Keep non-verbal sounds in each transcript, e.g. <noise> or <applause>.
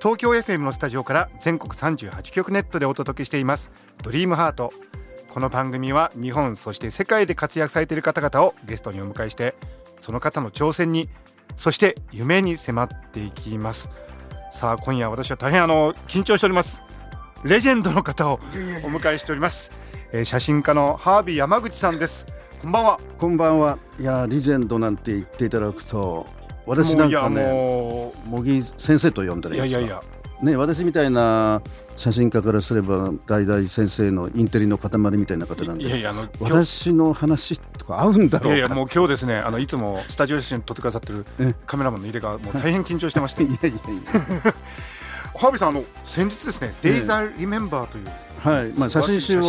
東京 FM のスタジオから全国38局ネットでお届けしています。ドリームハート。この番組は日本そして世界で活躍されている方々をゲストにお迎えしてその方の挑戦にそして夢に迫っていきます。さあ今夜私は大変あの緊張しております。レジェンドの方をお迎えしております、えー写真家のハービー山口さんです。こんばんは。こんばんは。いやリジェンドなんて言っていただくと、私もうんかね、も茂木先生と呼んでるやついやいや。ね、私みたいな写真家からすれば大々先生のインテリの塊みたいな方なんで、いやいやあの私の話とか合うんだろうか。いやいやもう今日ですねあのいつもスタジオ写真撮ってくださってるえ？カメラマンの入れがもう大変緊張してまして。<laughs> いやいやいハービーさんあの先日ですね「ええ Days I Remember」というや、はい、まあ写真集を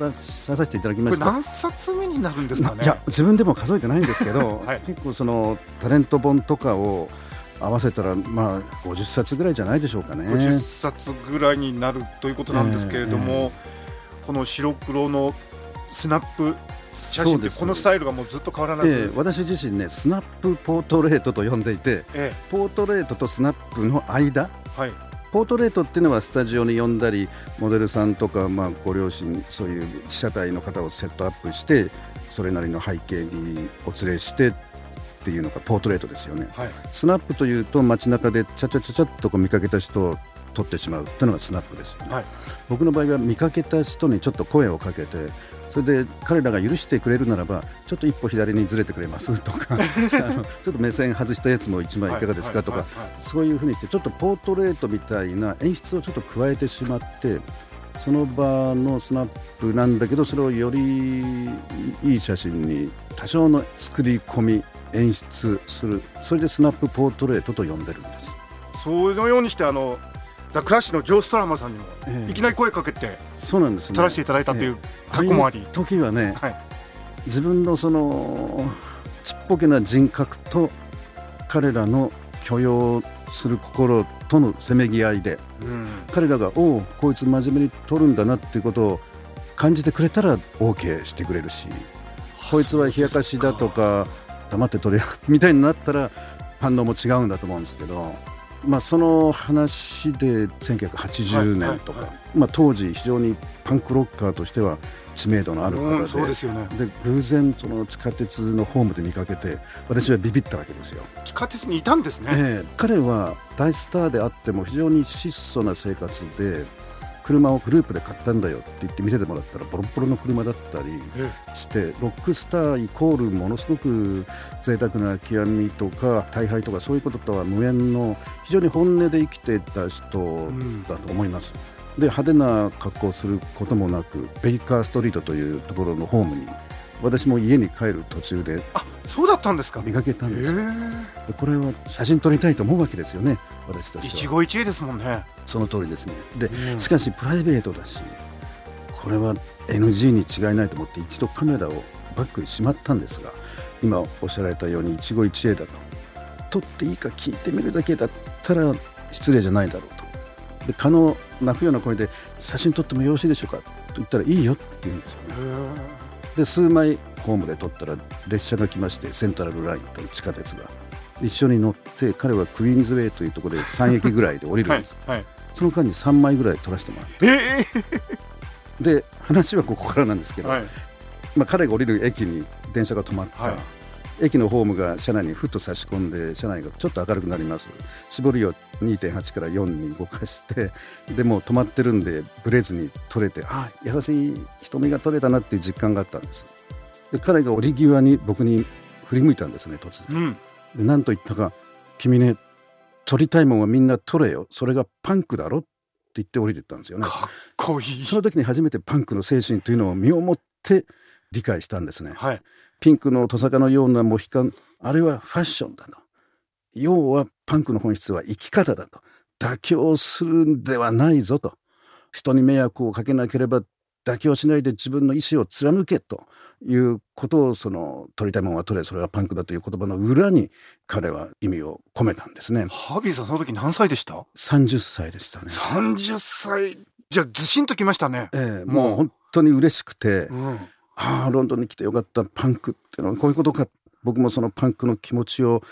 出させていただきました。何冊目になるんですかね？いや自分でも数えてないんですけど、<laughs> はい。結構そのタレント本とかを合わせたらまあ50冊ぐらいじゃないでしょうかね。50冊ぐらいになるということなんですけれども、この白黒のスナップ写真ってこのスタイルがもうずっと変わらなく、ええ私自身ねスナップポートレートと呼んでいてえポートレートとスナップの間えはいポートレートっていうのはスタジオに呼んだりモデルさんとか、まあ、ご両親そういう被写体の方をセットアップしてそれなりの背景にお連れしてっていうのがポートレートですよね。はい。スナップというと街中でチャチャチャチャっとこう見かけた人を撮ってしまうっていうのがスナップですよね、はい。僕の場合は見かけた人にちょっと声をかけてそれで彼らが許してくれるならばちょっと一歩左にずれてくれますとか。<laughs> ちょっと目線外したやつも一枚い。かがですかとか。そういうふうにしてちょっとポートレートみたいな演出をちょっと加えてしまってその場のスナップなんだけどそれをよりいい写真に多少の作り込み演出する。それでスナップポートレートと呼んでるんです。そのようにしてあのザ・クラッシュのジョー・ストラマさんにもええ。いきなり声かけてそうなんですね。撮らせていただいたという過去もあり、ああい。う時はね、はい。自分のそのちっぽけな人格と彼らの許容する心とのせめぎ合いでうん。彼らがおおこいつ真面目に撮るんだなっていうことを感じてくれたら OK してくれるしこいつは冷やかしだとか黙って撮れよみたいになったら反応も違うんだと思うんですけど、まあ、その話で1980年とか、はいはい。まあ、当時非常にパンクロッカーとしては知名度のある方で,、うんそうですよね。で偶然その地下鉄のホームで見かけて私はビビったわけですよ。地下鉄にいたんですね、ええ彼は大スターであっても非常に質素な生活で車をグループで買ったんだよって言って見せてもらったらボロッボロの車だったりえしてロックスターイコールものすごく贅沢な極みとか大敗とかそういうこととは無縁の非常に本音で生きていた人ん。だと思います。で派手な格好をすることもなくベイカーストリートというところのホームに私も家に帰る途中であそうだったんですか。見かけたんえです。よえ。でこれは写真撮りたいと思うわけですよね私としては。一期一会ですもんね、その通りですね。でうん。しかしプライベートだしこれは NG に違いないと思って一度カメラをバッグにしまったんですが今おっしゃられたように一期一会だと撮っていいか聞いてみるだけだったら失礼じゃないだろうと。で可能泣くような声で写真撮ってもよろしいでしょうかと言ったらいいよって言うんですよね。で数枚ホームで撮ったら列車が来ましてセントラルラインという地下鉄が一緒に乗って彼はクイーンズウェイというところで3駅ぐらいで降りるはいんです、はいその間に3枚ぐらい撮らせてもらうえ <laughs> で話はここからなんですけど、えはい。まあ、彼が降りる駅に電車が止まった、はい。駅のホームが車内にふっと差し込んで車内がちょっと明るくなります。絞りを2.8から4に動かしてでもう止まってるんでブレずに撮れてあ優しい瞳が撮れたなっていう実感があったんです。で彼が降り際に僕に振り向いたんですね突然。うんで何と言ったか「君ね撮りたいもんはみんな撮れよ。それがパンクだろ」って言って降りてったんですよね。かっこいい。その時に初めてパンクの精神というのを身をもって理解したんですね。はい。ピンクのトサカのようなモヒカンあれはファッションだと。要はパンクの本質は生き方だと。妥協するんではないぞと。人に迷惑をかけなければ妥協しないで自分の意思を貫けということをその取りたいものは取れそれはパンクだという言葉の裏に彼は意味を込めたんですね。ハービーさんその時何歳でした？30歳でしたね。30歳。じゃあずしんときましたね。ええもう本当に嬉しくて、うん。ああロンドンに来てよかったパンクっていうのはこういうことか僕もそのパンクの気持ちを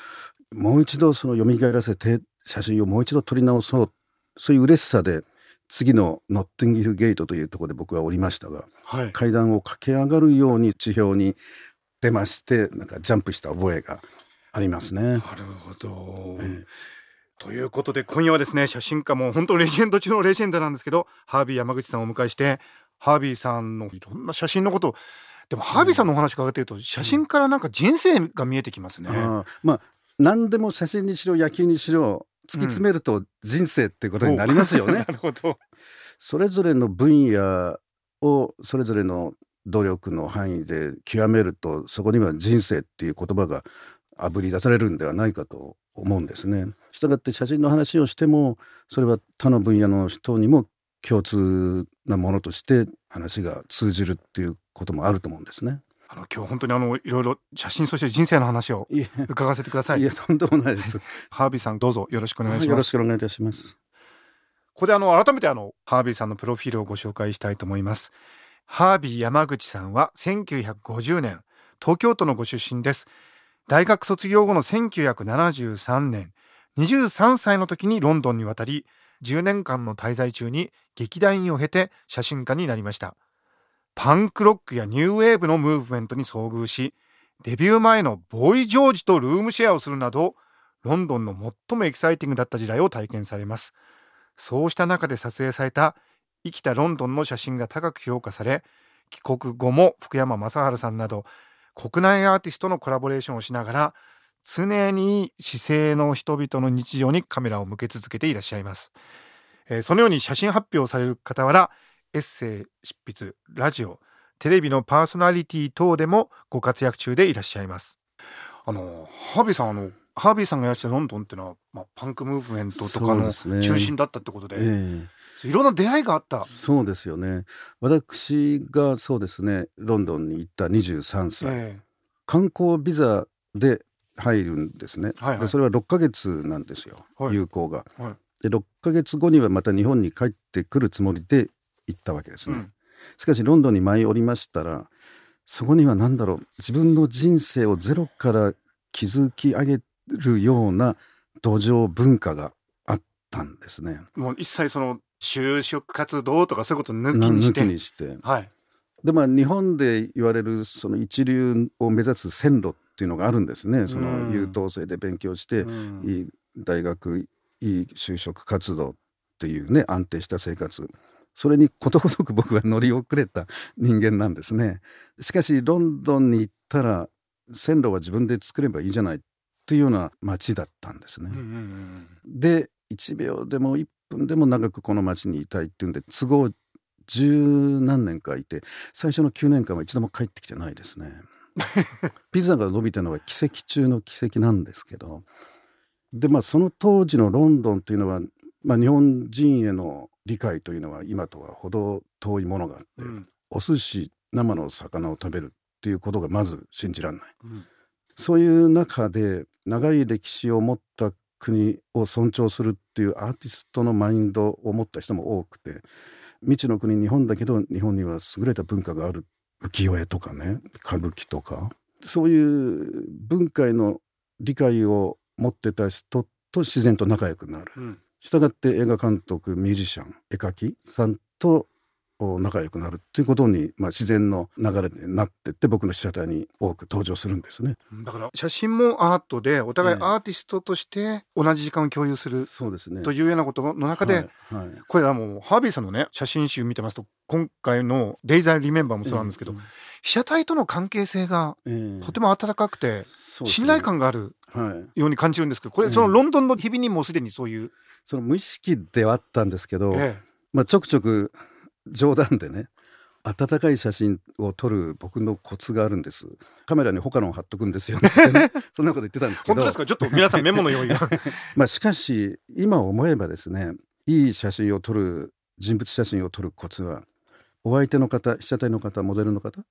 もう一度その蘇らせて写真をもう一度撮り直そうそういう嬉しさで次のノッティンギルゲートというところで僕は降りましたがはい。階段を駆け上がるように地表に出ましてなんかジャンプした覚えがありますね。なるほど、ええ。ということで今夜はですね写真家も本当レジェンド中のレジェンドなんですけどハービー山口さんをお迎えしてハービーさんのいろんな写真のことをでもハービーさんのお話伺っていると写真からなんか人生が見えてきますね。ああまあ何でも写真にしろ野球にしろ突き詰めると人生ってことになりますよね。<laughs> なるほど。それぞれの分野をそれぞれの努力の範囲で極めるとそこには人生っていう言葉があぶり出されるんではないかと思うんですね。したがって写真の話をしてもそれは他の分野の人にも共通なものとして話が通じるっていうこともあると思うんですね。あの今日本当にあのいろいろ写真そして人生の話を伺わせてください。いやとんでもないです。<laughs> ハービーさんどうぞよろしくお願いしよます。ろしくお願いいたします。ここであの改めてあのハービーさんのプロフィールをご紹介したいと思います。ハービー山口さんは1950年東京都のご出身です。大学卒業後の1973年23歳の時にロンドンに渡り10年間の滞在中に劇団員を経て写真家になりました。パンクロックやニューウェーブのムーブメントに遭遇しデビュー前のボーイ・ジョージとルームシェアをするなどロンドンの最もエキサイティングだった時代を体験されます。そうした中で撮影された生きたロンドンの写真が高く評価され帰国後も福山雅治さんなど国内アーティストのコラボレーションをしながら常に姿勢の人々の日常にカメラを向け続けていらっしゃいます、えーそのように写真発表される傍らエッセイ執筆ラジオテレビのパーソナリティ等でもご活躍中でいらっしゃいます。あのハービーさんあのハービーさんがいらっしゃるロンドンっていうのは、まあ、パンクムーブメントとかの中心だったってことでええ。いろんな出会いがあった。そうですよね。私がそうですねロンドンに行った23歳、え観光ビザで入るんですね、はいはい。でそれは6ヶ月なんですよ、はい。有効が。はい。で6ヶ月後にはまた日本に帰ってくるつもりで行ったわけですね。うんしかしロンドンに舞い降りましたらそこには何だろう自分の人生をゼロから築き上げるような土壌文化があったんですね。もう一切その就職活動とかそういうこと抜きにして。にして。はい。でまあ日本で言われるその一流を目指す線路っていうのがあるんですね。そうんの優等生で勉強して、うんいい大学いい就職活動っていうね安定した生活それにことごとく僕は乗り遅れた人間なんですね。しかしロンドンに行ったら線路は自分で作ればいいじゃないっていうような街だったんですね。で1秒でも1分でも長くこの町にいたいっていうんで都合十何年かいて最初の9年間は一度も帰ってきてないですね。<laughs> ピザが伸びたのは奇跡中の奇跡なんですけどでまあその当時のロンドンというのは、まあ、日本人への理解というのは今とは程遠いものがあって、うんうんお寿司生の魚を食べるっていうことがまず信じられない。うんそういう中で長い歴史を持った国を尊重するっていうアーティストのマインドを持った人も多くて未知の国日本だけど日本には優れた文化がある浮世絵とかね歌舞伎とかそういう文化への理解を持ってた人と自然と仲良くなる。うんしたがって映画監督ミュージシャン絵描きさんと仲良くなるっていうことに、まあ、自然の流れでなってって僕の被写体に多く登場するんですね。だから写真もアートでお互いええ。アーティストとして同じ時間を共有するそうですね。というようなことの中で、はいはい。これはもうハービーさんのね写真集見てますと今回の「デイザーリメンバー」もそうなんですけど、うん被写体との関係性がええ。とても温かくて信頼感があるはい、ように感じるんですけどこれええ。そのロンドンの日々にもうすでにそういう、その無意識ではあったんですけど、え。まあ、ちょくちょく冗談でね温かい写真を撮る僕のコツがあるんです。カメラに他のを貼っとくんですよねね <laughs> そんなこと言ってたんですけど。本当ですか？ちょっと皆さんメモの用意が。<laughs> まあしかし今思えばですねいい写真を撮る人物写真を撮るコツはお相手の方被写体の方モデルの方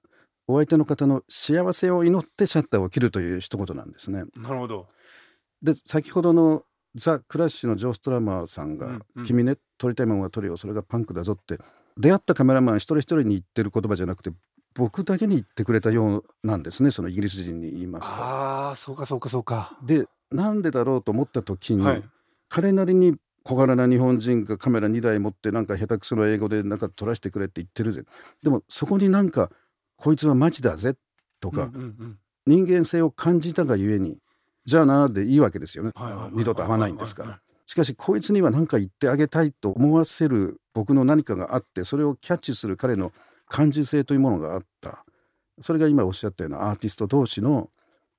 お相手の方の幸せを祈ってシャッターを切るという一言なんですね。なるほど。で先ほどのザ・クラッシュのジョー・ストラマーさんが「うんうん君ね撮りたいものは撮れよそれがパンクだぞ」って出会ったカメラマン一人一人に言ってる言葉じゃなくて僕だけに言ってくれたようなんですねそのイギリス人に言いますと。ああそうかそうかそうか。でなんでだろうと思った時に、はい。彼なりに小柄な日本人がカメラ2台持ってなんか下手くその英語でなんか撮らせてくれって言ってるぜ。でもそこになんかこいつはマジだぜとか、うんうんうん。人間性を感じたがゆえにじゃあなでいいわけですよね。はいはいはいはい。二度と会わないんですからしかしこいつには何か言ってあげたいと思わせる僕の何かがあってそれをキャッチする彼の感受性というものがあった。それが今おっしゃったようなアーティスト同士の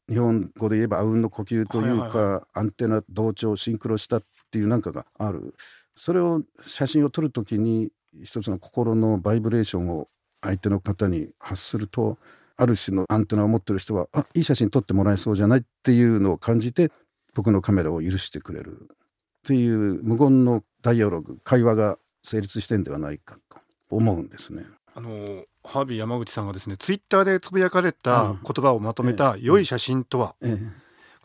日本語で言えばあうんの呼吸というか、はいアンテナ同調シンクロしたっていうなんかがある。それを写真を撮るときに一つの心のバイブレーションを相手の方に発するとある種のアンテナを持ってる人はあいい写真撮ってもらえそうじゃないっていうのを感じて僕のカメラを許してくれるっていう無言のダイアログ会話が成立してんではないかと思うんですね。あのハービー山口さんがですねツイッターでつぶやかれたうん。言葉をまとめた「ええ。良い写真とは」え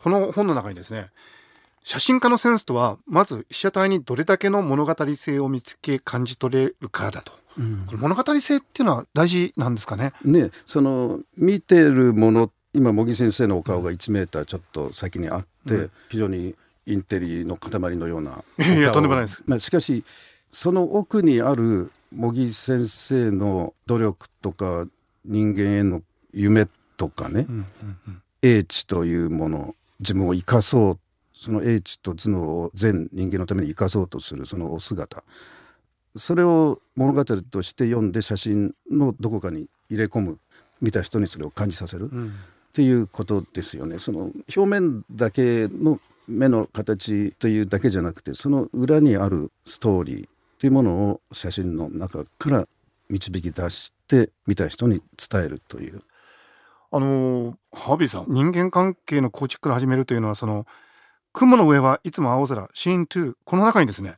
この本の中にですね写真家のセンスとはまず被写体にどれだけの物語性を見つけ感じ取れるからだと。えうん。これ物語性っていうのは大事なんですかね？ねその見てるもの今茂木先生のお顔が1メーターちょっと先にあって、うん。非常にインテリの塊のような。おいやとんでもないです。まあ、しかしその奥にある茂木先生の努力とか人間への夢とかね、うんうんうん。英知というもの自分を生かそうその英知と頭脳を全人間のために生かそうとするそのお姿。それを物語として読んで写真のどこかに入れ込む見た人にそれを感じさせる。っうん。ていうことですよね。その表面だけの目の形というだけじゃなくてその裏にあるストーリーっていうものを写真の中から導き出して見た人に伝えるという。あのハービーさん人間関係の構築から始めるというのはその雲の上はいつも青空シーン2この中にですね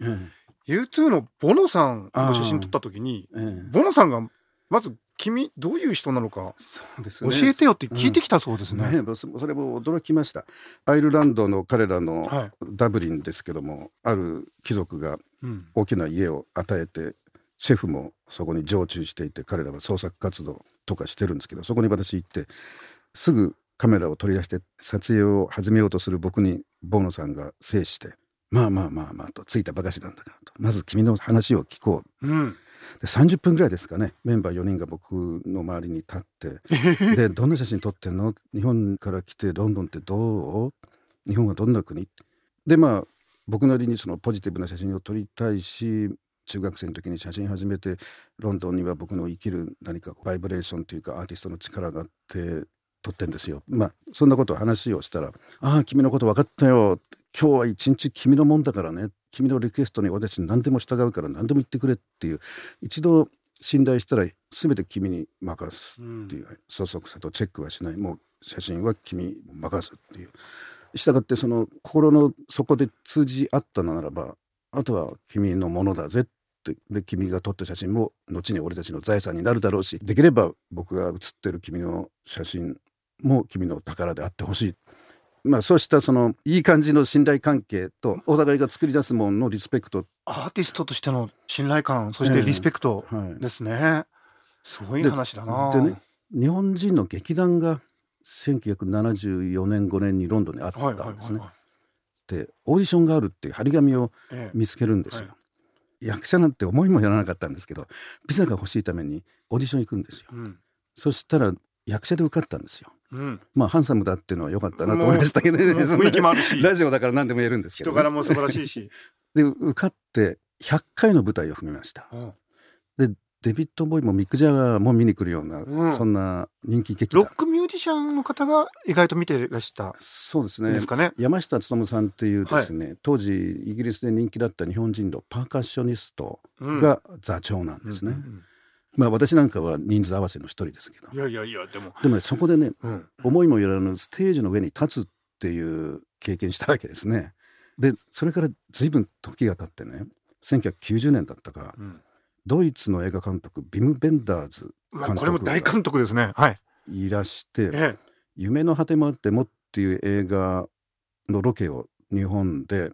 U2 のボノさんの写真撮った時にええ。ボノさんがまず君どういう人なのか教ね。えてよって聞いてきたそうですね。ね、そそれも驚きました。アイルランドの彼らのはい。ダブリンですけども、ある貴族がうん。大きな家を与えてシェフもそこに常駐していて彼らは創作活動とかしてるんですけどそこに私行ってすぐカメラを取り出して撮影を始めようとする僕にボーノさんが制して「まあまあまあまあ」と「ついたばかしなんだから」と「まず君の話を聞こう」うんで30分ぐらいですかね。メンバー4人が僕の周りに立って。<laughs> でどんな写真撮ってんの？日本から来てロンドンってどう？日本はどんな国？でまあ僕なりにそのポジティブな写真を撮りたいし中学生の時に写真始めてロンドンには僕の生きる何かバイブレーションというかアーティストの力があって撮ってんですよ。まあそんなことを話をしたら「ああ君のこと分かったよ今日は一日君のもんだからね。君のリクエストに俺たち何でも従うから何でも言ってくれ」っていう一度信頼したら全て君に任すっていう。そそくさとチェックはしない。もう写真は君に任すっていう。したがってその心の底で通じ合ったのならばあとは君のものだぜってで君が撮った写真も後に俺たちの財産になるだろうしできれば僕が写ってる君の写真も君の宝であってほしいまあそうしたそのいい感じの信頼関係とお互いが作り出すもののリスペクト、アーティストとしての信頼感そしてリスペクトはい、ですね。すごい話だな。でね日本人の劇団が1974年5年にロンドンにあったはいはいんですね。はいはい。でオーディションがあるっていう張り紙をええ見つけるんですよ。はい役者なんて思いもやらなかったんですけどビザが欲しいためにオーディション行くんですよ。うんそしたら役者で受かったんですよ。うん。まあハンサムだっていうのは良かったなと思いましたけどね。雰囲気もあるしラジオだから何でも言えるんですけどね、人柄も素晴らしいし。<laughs> で受かって100回の舞台を踏みました。うんデビッド・ボーイもミック・ジャガーも見に来るような、うんそんな人気劇団ロックミュージシャンの方が意外と見ていらしたそうですねんですかね。山下勉さんっていうですね、当時イギリスで人気だった日本人のパーカッショニストうんが座長なんですね。うんうんまあ私なんかは人数合わせの一人ですけど。いやいやいやでも、でもねそこでねうん、思いもよらぬステージの上に立つっていう経験したわけですね。でそれから随分時が経ってね1990年だったかうん。ドイツの映画監督ビム・ベンダーズまあ、これも大監督ですね。はい。いらしてえ「夢の果てもあっても」っていう映画のロケを日本で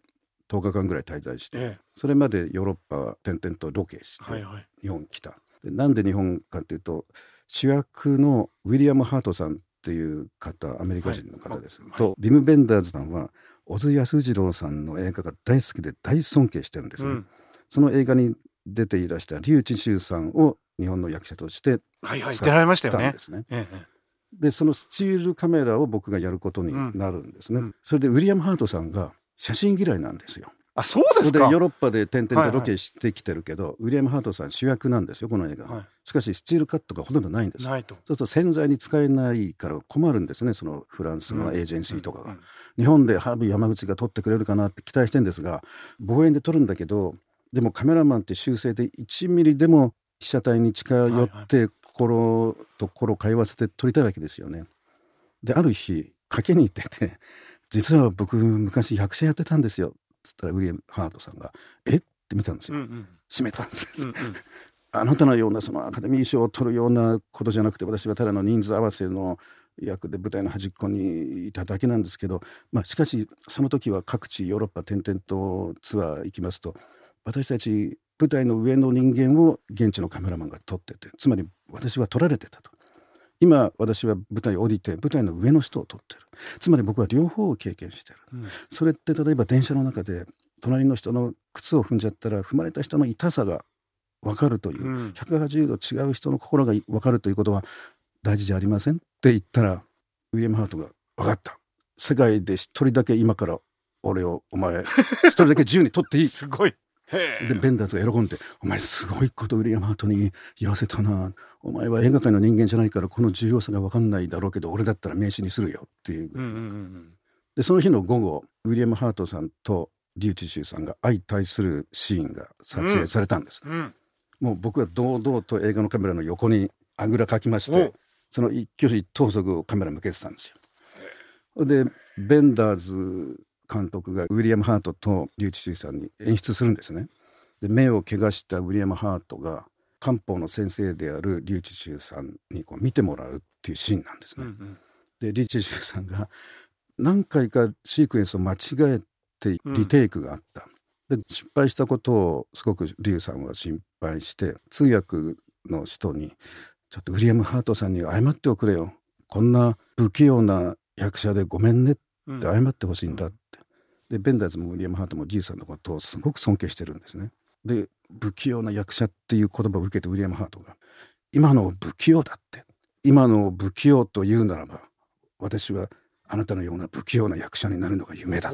10日間ぐらい滞在してええ。それまでヨーロッパ転々とロケしてえはいはい。日本来た。でなんで日本かっていうと主役のウィリアム・ハートさんっていう方アメリカ人の方です、はいとビム・ベンダーズさんは小津安二郎さんの映画が大好きで大尊敬してるんですね。うんその映画に出ていらした笠智秀さんを日本の役者としてはいはい使出られましたよねで。ええでそのスチールカメラを僕がやることになるんですね。うんうんそれでウィリアム・ハートさんが写真嫌いなんですよ。あそうですか？でヨーロッパで点々はいはいとロケしてきてるけど、ウィリアム・ハートさん主役なんですよこの映画、はしかしスチールカットがほとんどないんです。い、ないと。そうすると洗剤に使えないから困るんですねそのフランスのエージェンシーとかが、うん。うん日本でハービー山口が撮ってくれるかなって期待してんですが望遠で撮るんだけどでもカメラマンって修正で1ミリでも被写体に近寄って心と心を通わせて撮りたいわけですよね。である日賭けに行ってて「実は僕昔役者やってたんですよ」つったらウィリアム・ハートさんが「えっ?」て見たんですよ。うんうん閉めたんです。うんうん <laughs> あなたのようなそのアカデミー賞を取るようなことじゃなくて私はただの人数合わせの役で舞台の端っこにいただけなんですけど、まあ、しかしその時は各地ヨーロッパ転々とツアー行きますと私たち舞台の上の人間を現地のカメラマンが撮っててつまり私は撮られてたと。今私は舞台を降りて舞台の上の人を撮ってる。つまり僕は両方を経験してる。うん。それって例えば電車の中で隣の人の靴を踏んじゃったら踏まれた人の痛さが分かるといううん。180度違う人の心が分かるということは大事じゃありませんって言ったらウィリアム・ハートが「分かった。世界で一人だけ今から俺をお前一人だけ自由に取っていい」<laughs> すごい。でベンダーズが喜んで「お前すごいことウィリアム・ハートに言わせたな。お前は映画界の人間じゃないからこの重要さが分かんないだろうけど俺だったら名刺にするよ」っていううんうんうんでその日の午後ウィリアム・ハートさんと笠智秀さんが相対するシーンが撮影されたんです、うん。うん。もう僕は堂々と映画のカメラの横にあぐらかきましてお。その一挙手一投足をカメラ向けてたんですよ。でベンダーズ監督がウィリアム・ハートと笠智秀さんに演出するんですね。で目を怪我したウィリアム・ハートが漢方の先生である笠智秀さんにこう見てもらうっていうシーンなんですね。うんうんでリッチー・シューさんが何回かシークエンスを間違えてリテイクがあった、で失敗したことをすごくリュウさんは心配して通訳の人に「ちょっとウィリアム・ハートさんに謝っておくれよこんな不器用な役者でごめんね」ってうん謝ってほしいんだって、でベンダーズもウィリアム・ハートもジーさんのことをすごく尊敬してるんですね。で不器用な役者っていう言葉を受けてウィリアム・ハートが「今の不器用だって。今の不器用というならば私はあなたのような不器用な役者になるのが夢だ」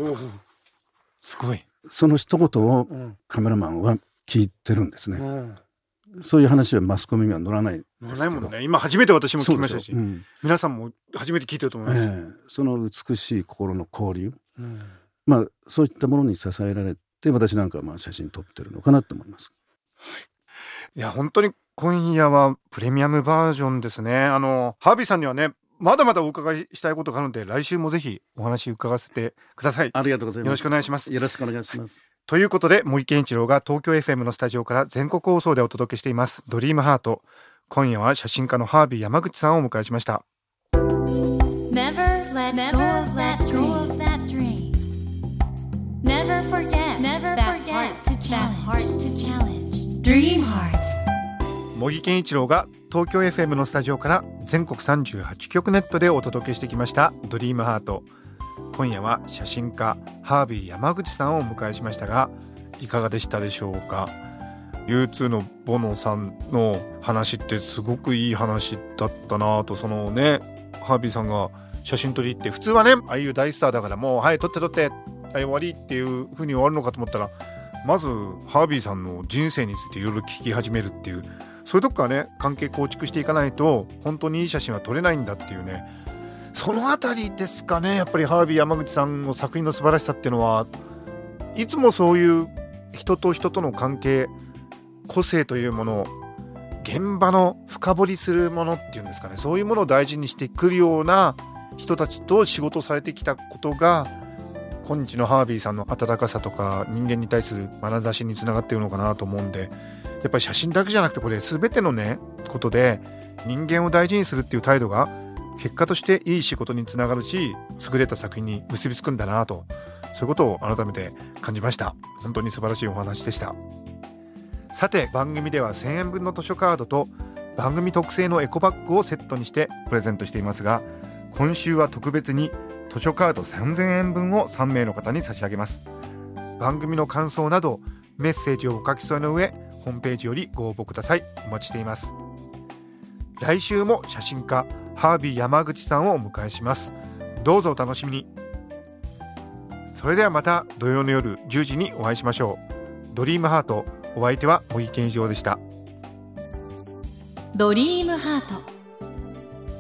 すごい。その一言をうん。カメラマンは聞いてるんですね、うん。そういう話はマスコミには載らない乗ですけど。らないもんね。今初めて私も聞きましたし。そうん。皆さんも初めて聞いてると思います。ええ。その美しい心の交流。うんまあそういったものに支えられて私なんかはまあ写真撮ってるのかなと思いますいや本当に今夜はプレミアムバージョンですね。あのハービーさんにはねまだまだお伺いしたいことがあるので来週もぜひお話伺わせてください。ありがとうございますよろしくお願いします。よろしくお願いしますということで茂木健一郎が東京 FM のスタジオから全国放送でお届けしています「ドリームハート今夜は写真家のハービー山口さんをお迎えしました Never let go of 茂木健一郎が東京 FM のスタジオから全国38局ネットでお届けしてきました「ドリームハート。今夜は写真家ハービー山口さんをお迎えしましたがいかがでしたでしょうか？U2 のボノさんの話ってすごくいい話だったなとそのねハービーさんが写真撮りって普通はねああいう大スターだからもうはい撮って撮ってはい終わりっていう風に終わるのかと思ったらまずハービーさんの人生についていろいろ聞き始めるっていうそういうとこからね関係構築していかないと本当にいい写真は撮れないんだっていうね。そのあたりですかねやっぱりハービー山口さんの作品の素晴らしさっていうのは。いつもそういう人と人との関係個性というものを現場の深掘りするものっていうんですかね。そういうものを大事にしてくるような人たちと仕事されてきたことが今日のハービーさんの温かさとか人間に対する眼差しにつながっているのかなと思うんでやっぱり写真だけじゃなくてこれ全てのねことで人間を大事にするっていう態度が結果としていい仕事につながるし優れた作品に結びつくんだなとそういうことを改めて感じました。本当に素晴らしいお話でした。さて番組では1000円分の図書カードと番組特製のエコバッグをセットにしてプレゼントしていますが今週は特別に図書カード3000円分を3名の方に差し上げます。番組の感想などメッセージをお書き添えの上ホームページよりご応募ください。お待ちしています。来週も写真家ハービー山口さんをお迎えします。どうぞお楽しみに。それではまた土曜の夜10時にお会いしましょう。ドリームハートお相手は茂木健一郎でした。ドリームハート。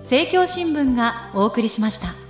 政教新聞がお送りしました。